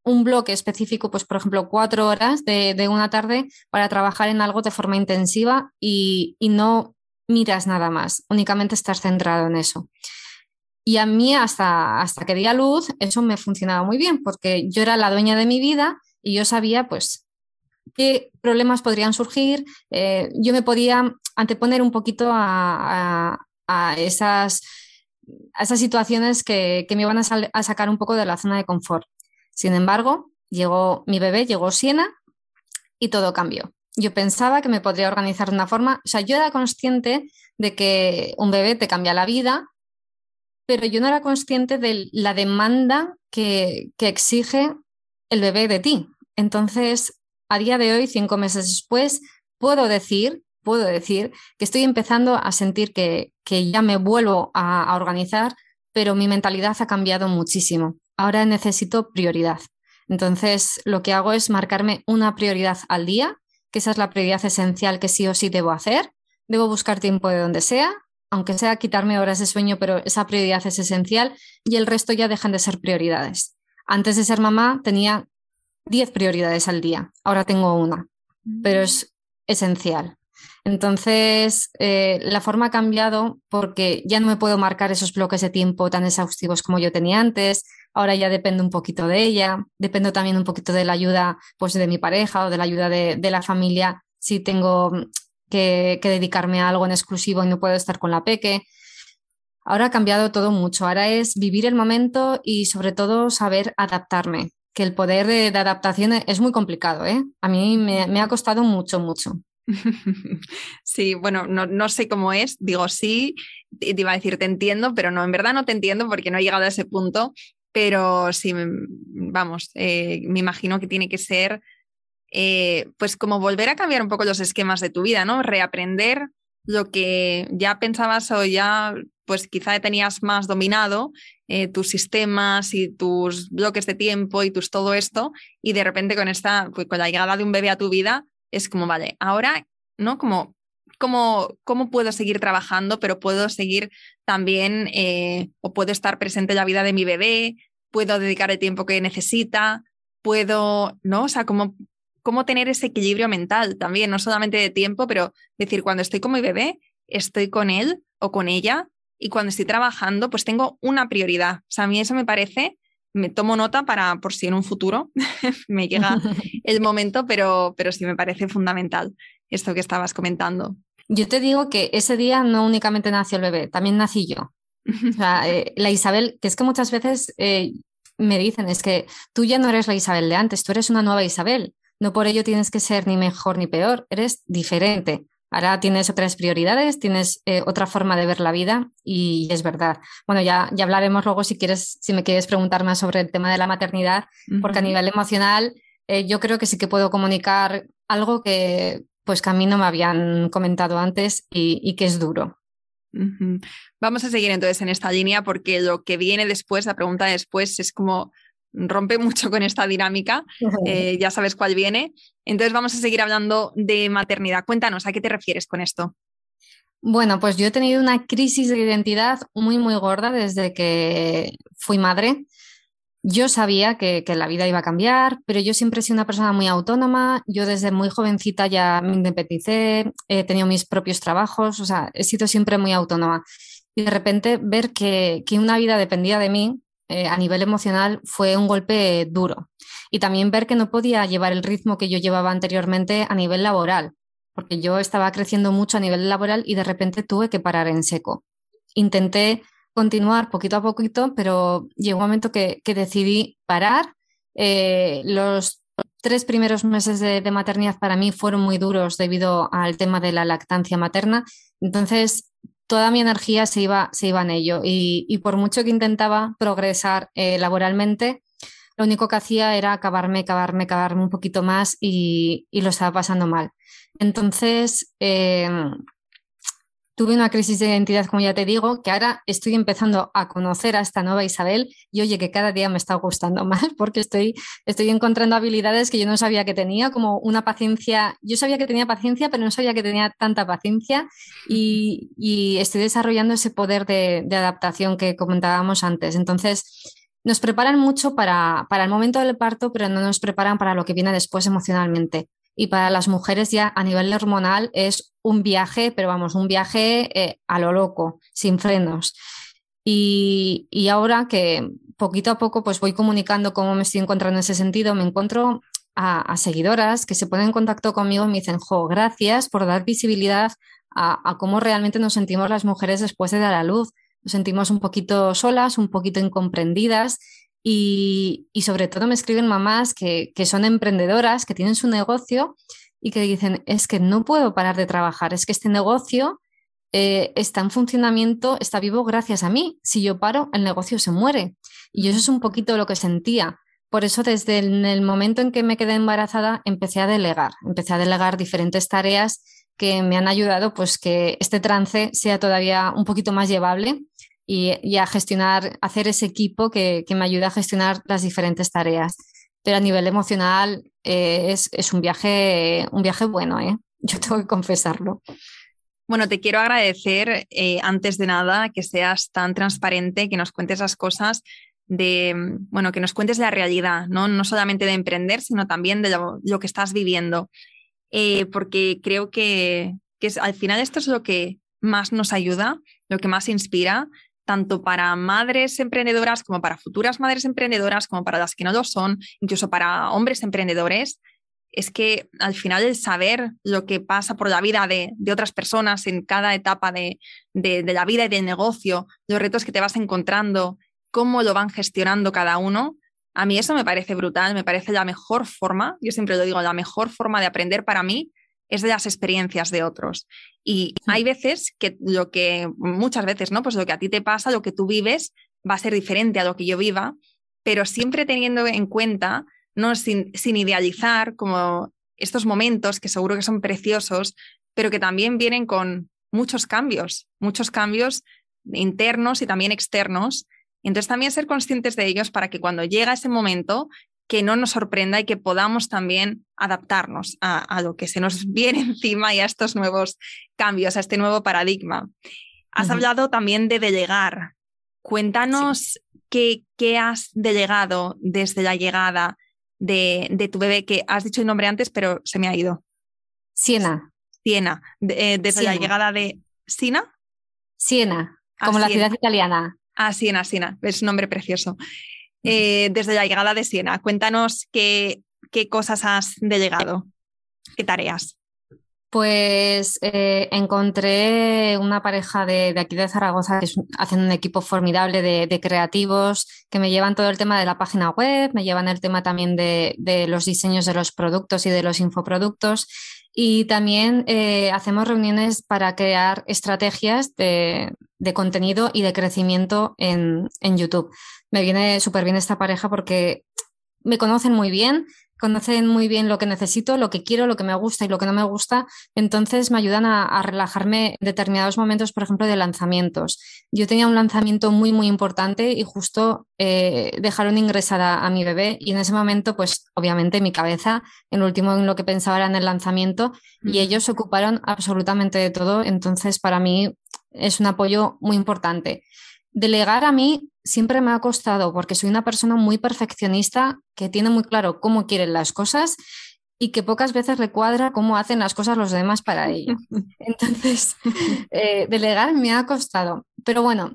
un bloque específico, pues por ejemplo, cuatro horas de, una tarde para trabajar en algo de forma intensiva y, no miras nada más, únicamente estás centrado en eso. Y a mí hasta, hasta que di a luz eso me funcionaba muy bien porque yo era la dueña de mi vida y yo sabía pues qué problemas podrían surgir, eh, yo me podía anteponer un poquito a, esas, a esas situaciones que, que me iban a sacar un poco de la zona de confort. Sin embargo, llegó mi bebé, llegó Siena y todo cambió. Yo pensaba que me podría organizar de una forma, o sea, yo era consciente de que un bebé te cambia la vida, pero yo no era consciente de la demanda que, que exige el bebé de ti. Entonces, a día de hoy, cinco meses después, puedo decir, puedo decir que estoy empezando a sentir que, que ya me vuelvo a, a organizar, pero mi mentalidad ha cambiado muchísimo ahora necesito prioridad. Entonces, lo que hago es marcarme una prioridad al día, que esa es la prioridad esencial que sí o sí debo hacer. Debo buscar tiempo de donde sea, aunque sea quitarme horas de sueño, pero esa prioridad es esencial y el resto ya dejan de ser prioridades. Antes de ser mamá tenía 10 prioridades al día, ahora tengo una, pero es esencial. Entonces, eh, la forma ha cambiado porque ya no me puedo marcar esos bloques de tiempo tan exhaustivos como yo tenía antes, Ahora ya dependo un poquito de ella, dependo también un poquito de la ayuda pues, de mi pareja o de la ayuda de, la familia si tengo que, dedicarme a algo en exclusivo y no puedo estar con la peque. Ahora ha cambiado todo mucho. Ahora es vivir el momento y sobre todo saber adaptarme, que el poder de, adaptación es muy complicado. ¿eh? A mí me, ha costado mucho, mucho. Sí, bueno, no, no, sé cómo es, digo sí, te iba a decir te entiendo, pero no, en verdad no te entiendo porque no he llegado a ese punto pero sí, vamos, eh, me imagino que tiene que ser, eh, pues como volver a cambiar un poco los esquemas de tu vida, ¿no? Reaprender lo que ya pensabas o ya, pues quizá tenías más dominado, eh, tus sistemas y tus bloques de tiempo y tus todo esto, y de repente con esta, pues con la llegada de un bebé a tu vida, es como, vale, ahora, ¿no? Como cómo, cómo puedo seguir trabajando, pero puedo seguir también, eh, o puedo estar presente en la vida de mi bebé, puedo dedicar el tiempo que necesita, puedo, ¿no? O sea, cómo, cómo tener ese equilibrio mental también, no solamente de tiempo, pero decir, cuando estoy con mi bebé, estoy con él o con ella, y cuando estoy trabajando, pues tengo una prioridad. O sea, a mí eso me parece, me tomo nota para por si en un futuro me llega el momento, pero, pero sí me parece fundamental esto que estabas comentando. Yo te digo que ese día no únicamente nació el bebé, también nací yo. Eh, la Isabel, que es que muchas veces eh, me dicen, es que tú ya no eres la Isabel de antes, tú eres una nueva Isabel. No por ello tienes que ser ni mejor ni peor, eres diferente. Ahora tienes otras prioridades, tienes eh, otra forma de ver la vida y es verdad. Bueno, ya, ya hablaremos luego si quieres, si me quieres preguntar más sobre el tema de la maternidad, porque a nivel emocional yo creo que sí que puedo comunicar algo que pues que a mí no me habían comentado antes y, que es duro. Vamos a seguir entonces en esta línea porque lo que viene después, la pregunta después, es como rompe mucho con esta dinámica, eh, ya sabes cuál viene. Entonces vamos a seguir hablando de maternidad. Cuéntanos, ¿a qué te refieres con esto? Bueno, pues yo he tenido una crisis de identidad muy, muy gorda desde que fui madre. Yo sabía que, la vida iba a cambiar, pero yo siempre he sido una persona muy autónoma. Yo desde muy jovencita ya me independicé, he tenido mis propios trabajos, o sea, he sido siempre muy autónoma. Y de repente ver que, una vida dependía de mí eh, a nivel emocional fue un golpe duro. Y también ver que no podía llevar el ritmo que yo llevaba anteriormente a nivel laboral, porque yo estaba creciendo mucho a nivel laboral y de repente tuve que parar en seco. intenté continuar poquito a poquito, pero llegó un momento que, decidí parar. Eh, los tres primeros meses de, maternidad para mí fueron muy duros debido al tema de la lactancia materna. Entonces, toda mi energía se iba, se iba en ello y, por mucho que intentaba progresar eh, laboralmente, lo único que hacía era acabarme, acabarme, acabarme un poquito más y, lo estaba pasando mal. Entonces, em, tuve una crisis de identidad, como ya te digo, que ahora estoy empezando a conocer a esta nueva Isabel y oye, que cada día me está gustando más porque estoy, estoy encontrando habilidades que yo no sabía que tenía, como una paciencia, yo sabía que tenía paciencia, pero no sabía que tenía tanta paciencia y, estoy desarrollando ese poder de, de adaptación que comentábamos antes. Entonces, nos preparan mucho para, para, el momento del parto, pero no nos preparan para lo que viene después emocionalmente y para las mujeres ya a nivel hormonal es un viaje, pero vamos, un viaje eh, a lo loco, sin frenos. Y, ahora que poquito a poco pues voy comunicando cómo me estoy encontrando en ese sentido, me encuentro a, seguidoras que se ponen en contacto conmigo y me dicen, jo, gracias por dar visibilidad a, a, cómo realmente nos sentimos las mujeres después de dar a luz. Nos sentimos un poquito solas, un poquito incomprendidas y, sobre todo me escriben mamás que, son emprendedoras, que tienen su negocio y que dicen, es que no puedo parar de trabajar, es que este negocio eh, está en funcionamiento, está vivo gracias a mí. Si yo paro, el negocio se muere. Y eso es un poquito lo que sentía. Por eso desde el, momento en que me quedé embarazada empecé a delegar, empecé a delegar diferentes tareas que me han ayudado pues que este trance sea todavía un poquito más llevable y, a gestionar, hacer ese equipo que, me ayuda a gestionar las diferentes tareas. Pero a nivel emocional eh, es, un, viaje, un viaje bueno, ¿eh? yo tengo que confesarlo. Bueno, te quiero agradecer eh, antes de nada que seas tan transparente, que nos cuentes las cosas de, bueno, que nos cuentes la realidad, no, no solamente de emprender, sino también de lo, que estás viviendo, porque creo que, que al final esto es lo que más nos ayuda, lo que más inspira, tanto para madres emprendedoras como para futuras madres emprendedoras, como para las que no lo son, incluso para hombres emprendedores, es que al final el saber lo que pasa por la vida de, otras personas en cada etapa de, la vida y del negocio, los retos que te vas encontrando, cómo lo van gestionando cada uno, a mí eso me parece brutal, me parece la mejor forma, yo siempre lo digo, la mejor forma de aprender para mí es de las experiencias de otros. Y hay veces que lo que, muchas veces, ¿no? Pues lo que a ti te pasa, lo que tú vives, va a ser diferente a lo que yo viva, pero siempre teniendo en cuenta, no sin, sin idealizar como estos momentos que seguro que son preciosos, pero que también vienen con muchos cambios, muchos cambios internos y también externos. Entonces también ser conscientes de ellos para que cuando llega ese momento que no nos sorprenda y que podamos también adaptarnos a, lo que se nos viene encima y a estos nuevos cambios, a este nuevo paradigma. Has hablado también de delegar. Cuéntanos qué, qué, has delegado desde la llegada de, tu bebé, que has dicho el nombre antes, pero se me ha ido. Siena. Siena, eh, desde la llegada de Sina. Siena, ah, como la ciudad italiana. Ah, Siena, Siena, es un nombre precioso. Eh, desde la llegada de Siena. Cuéntanos qué, qué cosas has delegado, qué tareas. Pues eh, encontré una pareja de, aquí de Zaragoza que hacen un equipo formidable de, creativos que me llevan todo el tema de la página web, me llevan el tema también de, los diseños de los productos y de los infoproductos. Y también eh, hacemos reuniones para crear estrategias de, contenido y de crecimiento en, en YouTube. Me viene súper bien esta pareja porque me conocen muy bien, conocen muy bien lo que necesito, lo que quiero, lo que me gusta y lo que no me gusta, entonces me ayudan a, relajarme en determinados momentos, por ejemplo, de lanzamientos. Yo tenía un lanzamiento muy, muy importante y justo eh, dejaron ingresada a mi bebé y en ese momento, pues obviamente mi cabeza, en lo último en lo que pensaba era en el lanzamiento y ellos se ocuparon absolutamente de todo, entonces para mí es un apoyo muy importante. Delegar a mí siempre me ha costado porque soy una persona muy perfeccionista que tiene muy claro cómo quieren las cosas y que pocas veces recuadra cómo hacen las cosas los demás para ello. Entonces, eh, delegar me ha costado. Pero bueno,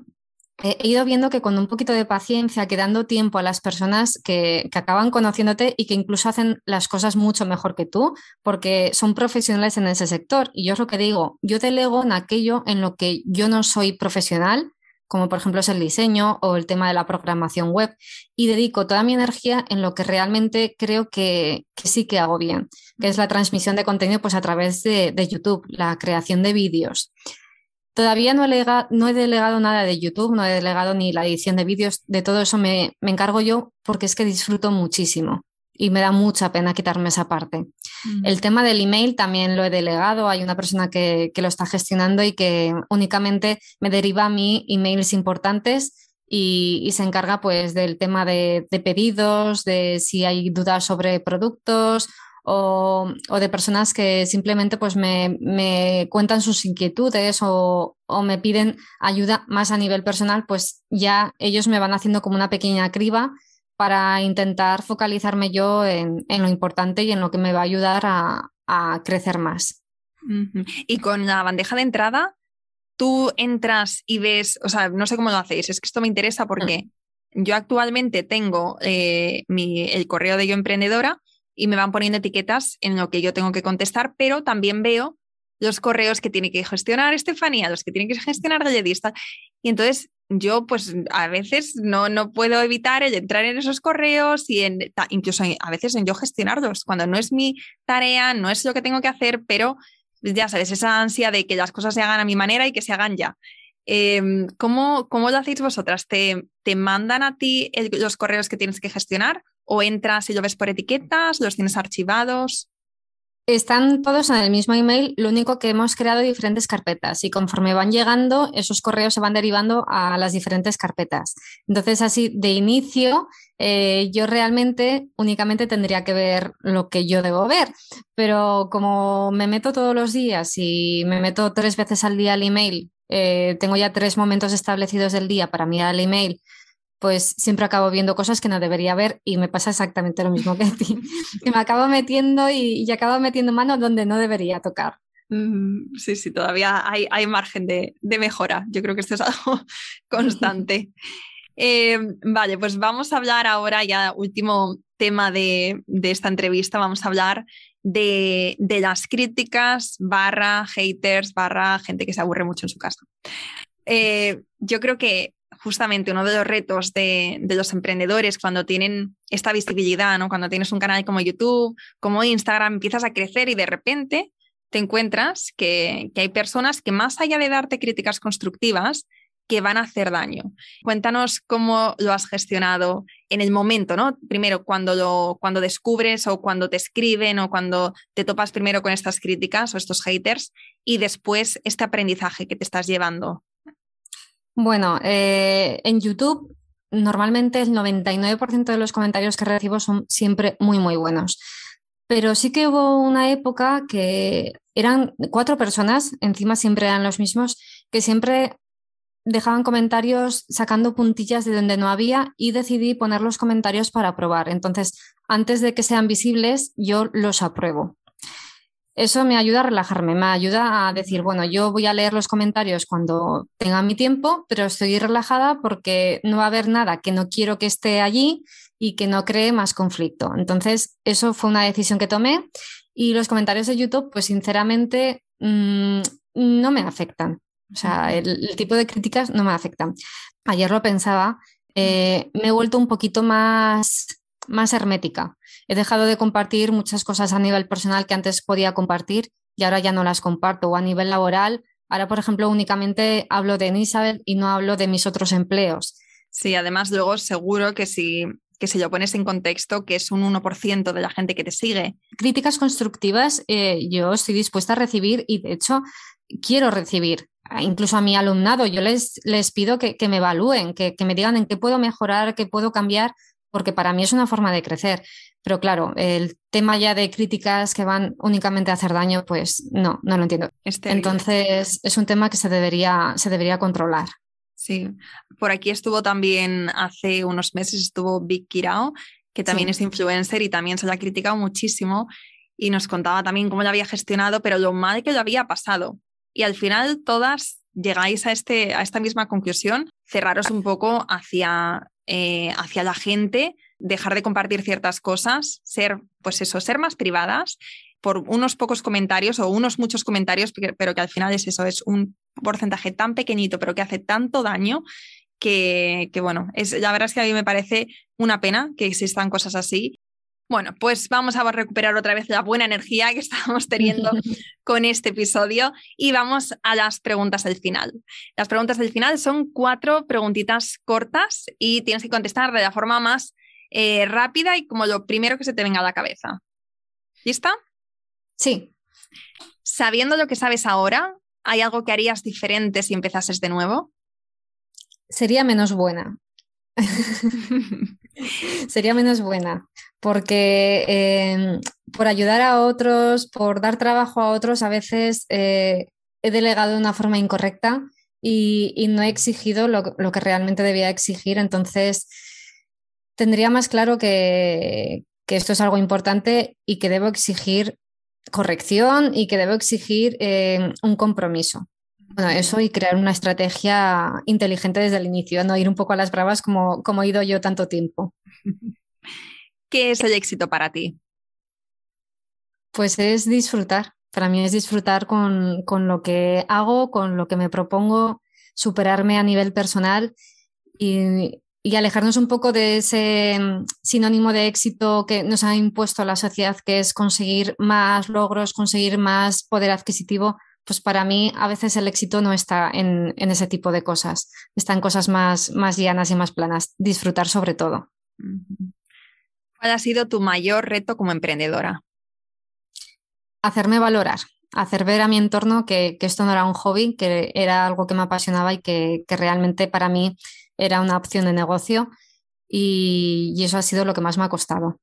he ido viendo que con un poquito de paciencia, que dando tiempo a las personas que, que, acaban conociéndote y que incluso hacen las cosas mucho mejor que tú, porque son profesionales en ese sector. Y yo es lo que digo, yo delego en aquello en lo que yo no soy profesional, como por ejemplo es el diseño o el tema de la programación web, y dedico toda mi energía en lo que realmente creo que, sí que hago bien, que es la transmisión de contenido pues, a través de, YouTube, la creación de vídeos. Todavía no he, delegado nada de YouTube, no he delegado ni la edición de vídeos, de todo eso me, encargo yo porque es que disfruto muchísimo y me da mucha pena quitarme esa parte. Mm. El tema del email también lo he delegado, hay una persona que, que, lo está gestionando y que únicamente me deriva a mí emails importantes y, y se encarga pues del tema de, de pedidos, de si hay dudas sobre productos o, o, de personas que simplemente pues me, me cuentan sus inquietudes o, o, me piden ayuda más a nivel personal, pues ya ellos me van haciendo como una pequeña criba para intentar focalizarme yo en, en lo importante y en lo que me va a ayudar a, a crecer más. Y con la bandeja de entrada, tú entras y ves, o sea, no sé cómo lo hacéis, es que esto me interesa porque mm. yo actualmente tengo eh, mi, el correo de Yo Emprendedora y me van poniendo etiquetas en lo que yo tengo que contestar, pero también veo los correos que tiene que gestionar Estefanía, los que tiene que gestionar Galledista. Y entonces yo pues a veces no, no puedo evitar el entrar en esos correos y en, incluso a veces en yo gestionarlos, cuando no es mi tarea, no es lo que tengo que hacer, pero ya sabes, esa ansia de que las cosas se hagan a mi manera y que se hagan ya. Eh, ¿cómo, ¿cómo, lo hacéis vosotras? ¿Te, te mandan a ti los correos que tienes que gestionar? ¿O entras y lo ves por etiquetas? ¿Los tienes archivados? Están todos en el mismo email, lo único que hemos creado diferentes carpetas y conforme van llegando, esos correos se van derivando a las diferentes carpetas. Entonces, así de inicio, eh, yo realmente únicamente tendría que ver lo que yo debo ver, pero como me meto todos los días y me meto tres veces al día al email, eh, tengo ya tres momentos establecidos del día para mirar el email pues siempre acabo viendo cosas que no debería ver y me pasa exactamente lo mismo que a ti, que me acabo metiendo y, y acabo metiendo mano donde no debería tocar. Sí, sí, todavía hay, hay margen de, de, mejora. Yo creo que esto es algo constante. eh, vale, pues vamos a hablar ahora, ya último tema de, de esta entrevista, vamos a hablar de, de, las críticas barra haters barra gente que se aburre mucho en su casa. Eh, yo creo que justamente uno de los retos de, los emprendedores cuando tienen esta visibilidad, ¿no? cuando tienes un canal como YouTube, como Instagram, empiezas a crecer y de repente te encuentras que, que hay personas que más allá de darte críticas constructivas, que van a hacer daño. Cuéntanos cómo lo has gestionado en el momento, ¿no? Primero, cuando, lo, cuando descubres o cuando te escriben o cuando te topas primero con estas críticas o estos haters y después este aprendizaje que te estás llevando bueno, eh, en YouTube normalmente el 99% de los comentarios que recibo son siempre muy, muy buenos. Pero sí que hubo una época que eran cuatro personas, encima siempre eran los mismos, que siempre dejaban comentarios sacando puntillas de donde no había y decidí poner los comentarios para probar. Entonces, antes de que sean visibles, yo los apruebo eso me ayuda a relajarme, me ayuda a decir, bueno, yo voy a leer los comentarios cuando tenga mi tiempo, pero estoy relajada porque no va a haber nada que no quiero que esté allí y que no cree más conflicto. Entonces, eso fue una decisión que tomé y los comentarios de YouTube, pues sinceramente, mmm, no me afectan. O sea, el, el, tipo de críticas no me afectan. Ayer lo pensaba, eh, me he vuelto un poquito más, más hermética he dejado de compartir muchas cosas a nivel personal que antes podía compartir y ahora ya no las comparto. O a nivel laboral, ahora, por ejemplo, únicamente hablo de Isabel y no hablo de mis otros empleos. Sí, además luego seguro que si, que si lo pones en contexto, que es un 1% de la gente que te sigue. Críticas constructivas eh, yo estoy dispuesta a recibir y de hecho quiero recibir. Incluso a mi alumnado, yo les, les pido que, que me evalúen, que, que me digan en qué puedo mejorar, qué puedo cambiar, porque para mí es una forma de crecer. Pero claro, el tema ya de críticas que van únicamente a hacer daño, pues no, no lo entiendo. Entonces es un tema que se debería, se debería controlar. Sí, por aquí estuvo también hace unos meses, estuvo Vic Kirao, que también sí. es influencer y también se le ha criticado muchísimo y nos contaba también cómo lo había gestionado, pero lo mal que lo había pasado. Y al final todas llegáis a, este, a esta misma conclusión, cerraros un poco hacia, eh, hacia la gente, dejar de compartir ciertas cosas, ser, pues eso, ser más privadas por unos pocos comentarios o unos muchos comentarios, pero que al final es eso, es un porcentaje tan pequeñito, pero que hace tanto daño que, que, bueno, es, la verdad es que a mí me parece una pena que existan cosas así bueno, pues vamos a recuperar otra vez la buena energía que estábamos teniendo con este episodio y vamos a las preguntas del final. Las preguntas del final son cuatro preguntitas cortas y tienes que contestar de la forma más eh, rápida y como lo primero que se te venga a la cabeza. ¿Lista? Sí. Sabiendo lo que sabes ahora, ¿hay algo que harías diferente si empezases de nuevo? Sería menos buena. Sería menos buena, porque em, por ayudar a otros, por dar trabajo a otros, a veces eh, he delegado de una forma incorrecta y, no he exigido lo, que realmente debía exigir. Entonces, tendría más claro que, esto es algo importante y que debo exigir corrección y que debo exigir em, un compromiso. Bueno, eso y crear una estrategia inteligente desde el inicio, no ir un poco a las bravas como, como he ido yo tanto tiempo. ¿Qué es el éxito para ti? Pues es disfrutar. Para mí es disfrutar con, lo que hago, con lo que me propongo, superarme a nivel personal y, y, alejarnos un poco de ese mm, sinónimo de éxito que nos ha impuesto la sociedad, que es conseguir más logros, conseguir más poder adquisitivo pues para mí a veces el éxito no está en, ese tipo de cosas, está en cosas más, más llanas y más planas, disfrutar sobre todo. ¿Cuál ha sido tu mayor reto como emprendedora? Hacerme valorar, hacer ver a mi entorno que, esto no era un hobby, que era algo que me apasionaba y que, realmente para mí era una opción de negocio y, y eso ha sido lo que más me ha costado.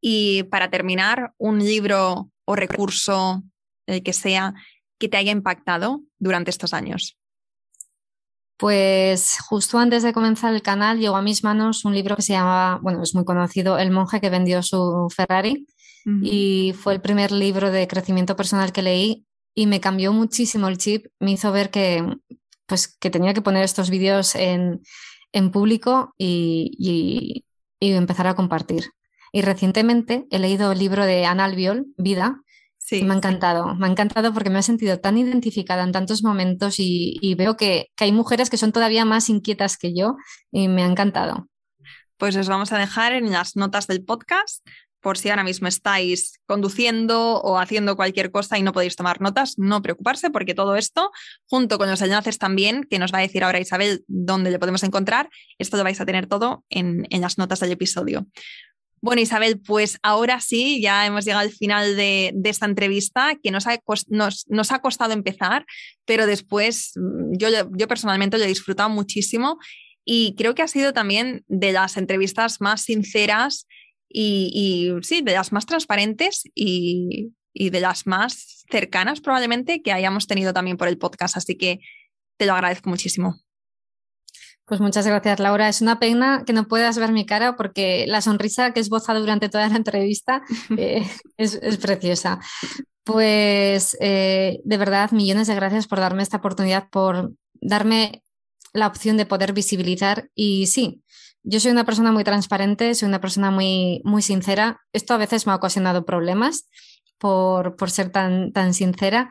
Y para terminar, un libro o recurso el que sea, que te haya impactado durante estos años? Pues justo antes de comenzar el canal llegó a mis manos un libro que se llamaba, bueno, es muy conocido, El monje que vendió su Ferrari y fue el primer libro de crecimiento personal que leí y me cambió muchísimo el chip, me hizo ver que, pues, que tenía que poner estos vídeos en, público y, y, empezar a compartir. Y recientemente he leído el libro de Ana Albiol, Vida, Sí. Me ha encantado, me ha encantado porque me he sentido tan identificada en tantos momentos y, veo que, hay mujeres que son todavía más inquietas que yo y me ha encantado. Pues os vamos a dejar en las notas del podcast por si ahora mismo estáis conduciendo o haciendo cualquier cosa y no podéis tomar notas, no preocuparse porque todo esto, junto con los enlaces también, que nos va a decir ahora Isabel dónde le podemos encontrar, esto lo vais a tener todo en, en las notas del episodio. Bueno, Isabel, pues ahora sí, ya hemos llegado al final de, esta entrevista que nos ha, nos, ha, costado empezar, pero después mm, yo, yo personalmente lo he disfrutado muchísimo y creo que ha sido también de las entrevistas más sinceras y, sí, de las más transparentes y, y de las más cercanas probablemente que hayamos tenido también por el podcast. Así que te lo agradezco muchísimo. Pues muchas gracias, Laura. Es una pena que no puedas ver mi cara porque la sonrisa que esbozado durante toda la entrevista eh, es, preciosa. Pues eh, de verdad, millones de gracias por darme esta oportunidad, por darme la opción de poder visibilizar. Y sí, yo soy una persona muy transparente, soy una persona muy, muy sincera. Esto a veces me ha ocasionado problemas por, por ser tan, tan sincera,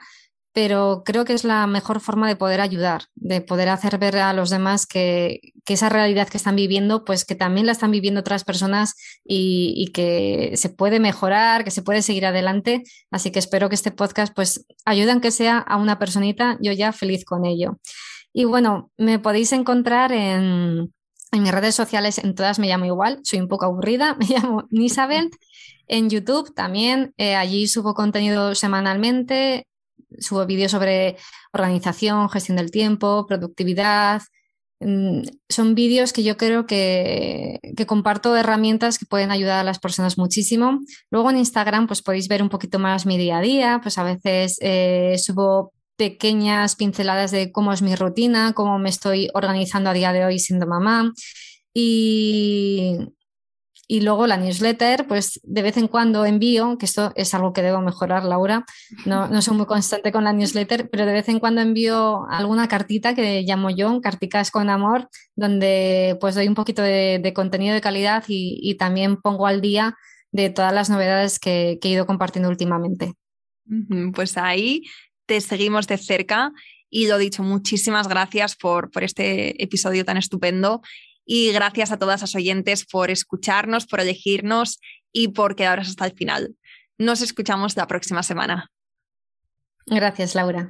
pero creo que es la mejor forma de poder ayudar, de poder hacer ver a los demás que, esa realidad que están viviendo, pues que también la están viviendo otras personas y, que se puede mejorar, que se puede seguir adelante. Así que espero que este podcast pues ayude aunque sea a una personita, yo ya feliz con ello. Y bueno, me podéis encontrar en, mis redes sociales, en todas me llamo igual, soy un poco aburrida, me llamo Nisabel. En YouTube también, eh, allí subo contenido semanalmente, subo vídeos sobre organización, gestión del tiempo, productividad. Mm, son vídeos que yo creo que, comparto herramientas que pueden ayudar a las personas muchísimo. Luego en Instagram pues podéis ver un poquito más mi día a día, pues a veces eh, subo pequeñas pinceladas de cómo es mi rutina, cómo me estoy organizando a día de hoy siendo mamá. Y, Y luego la newsletter, pues de vez en cuando envío, que esto es algo que debo mejorar, Laura. No, no soy muy constante con la newsletter, pero de vez en cuando envío alguna cartita que llamo yo, carticas con amor, donde pues doy un poquito de, contenido de calidad y, también pongo al día de todas las novedades que, que he ido compartiendo últimamente. Pues ahí te seguimos de cerca y lo dicho, muchísimas gracias por, por este episodio tan estupendo y gracias a todas las oyentes por escucharnos, por elegirnos y por quedaros hasta el final. Nos escuchamos la próxima semana. Gracias, Laura.